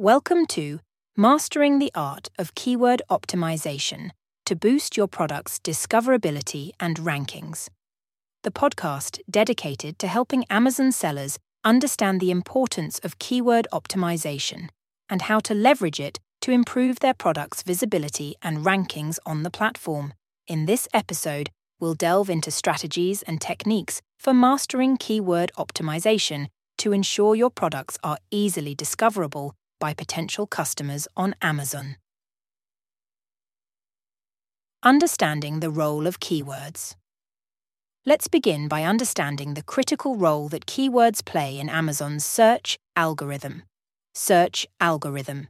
Welcome to Mastering the Art of Keyword Optimization to boost your product's discoverability and rankings. The podcast dedicated to helping Amazon sellers understand the importance of keyword optimization and how to leverage it to improve their product's visibility and rankings on the platform. In this episode, we'll delve into strategies and techniques for mastering keyword optimization to ensure your products are easily discoverable by potential customers on Amazon. Understanding the role of keywords. Let's begin by understanding the critical role that keywords play in Amazon's search algorithm. Search algorithm.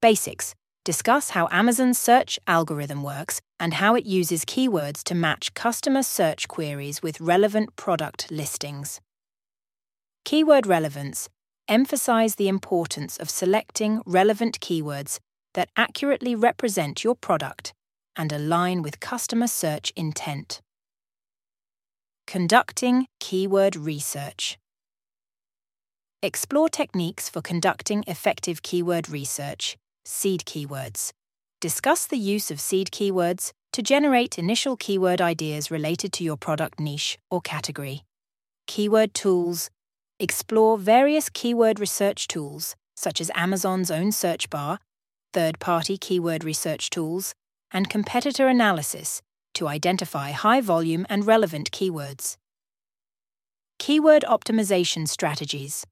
Basics. Discuss how Amazon's search algorithm works and how it uses keywords to match customer search queries with relevant product listings. Keyword relevance emphasize the importance of selecting relevant keywords that accurately represent your product and align with customer search intent. Conducting keyword research. Explore techniques for conducting effective keyword research, seed keywords. Discuss the use of seed keywords to generate initial keyword ideas related to your product niche or category. Keyword tools Explore various keyword research tools, such as Amazon's own search bar, third party keyword research tools, and competitor analysis to identify high volume and relevant keywords. Keyword optimization strategies.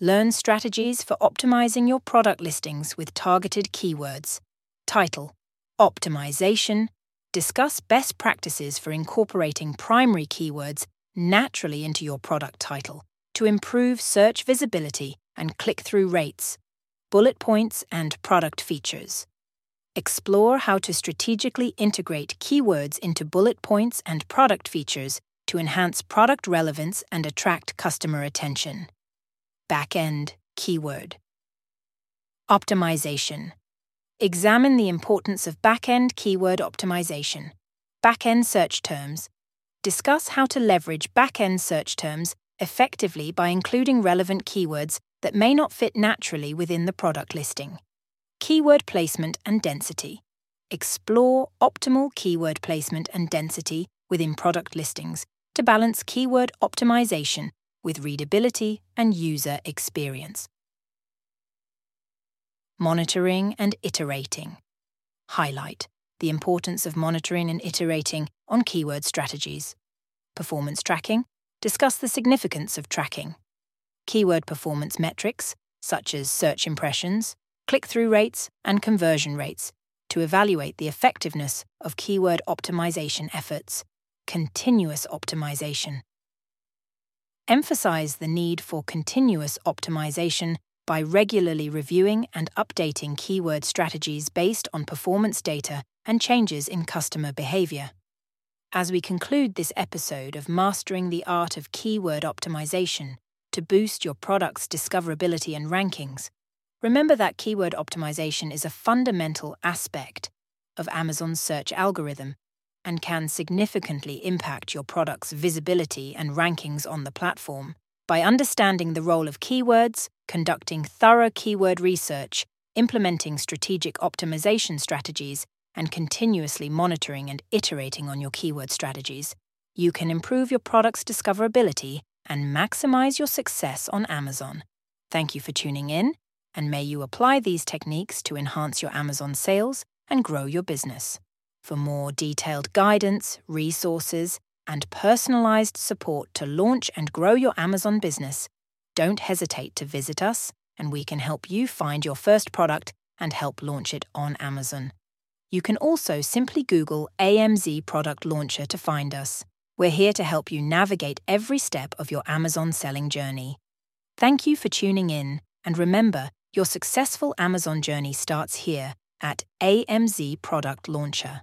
Learn strategies for optimizing your product listings with targeted keywords. Title Optimization. Discuss best practices for incorporating primary keywords naturally into your product title to improve search visibility and click through rates, bullet points, and product features. Explore how to strategically integrate keywords into bullet points and product features to enhance product relevance and attract customer attention. Backend keyword. Optimization. Examine the importance of backend keyword optimization, backend search terms. Discuss how to leverage backend search terms effectively by including relevant keywords that may not fit naturally within the product listing. Keyword placement and density. Explore optimal keyword placement and density within product listings to balance keyword optimization with readability and user experience. Monitoring and iterating. Highlight the importance of monitoring and iterating on keyword strategies. Performance tracking discuss the significance of tracking. Keyword performance metrics, such as search impressions, click through rates, and conversion rates, to evaluate the effectiveness of keyword optimization efforts. Continuous optimization. Emphasize the need for continuous optimization by regularly reviewing and updating keyword strategies based on performance data and changes in customer behavior. As we conclude this episode of Mastering the Art of Keyword Optimization to boost your product's discoverability and rankings, remember that keyword optimization is a fundamental aspect of Amazon's search algorithm and can significantly impact your product's visibility and rankings on the platform. By understanding the role of keywords, conducting thorough keyword research, implementing strategic optimization strategies, and continuously monitoring and iterating on your keyword strategies, you can improve your product's discoverability and maximize your success on Amazon. Thank you for tuning in, and may you apply these techniques to enhance your Amazon sales and grow your business. For more detailed guidance, resources, and personalized support to launch and grow your Amazon business, don't hesitate to visit us, and we can help you find your first product and help launch it on Amazon. You can also simply Google AMZ Product Launcher to find us. We're here to help you navigate every step of your Amazon selling journey. Thank you for tuning in, and remember, your successful Amazon journey starts here at AMZ Product Launcher.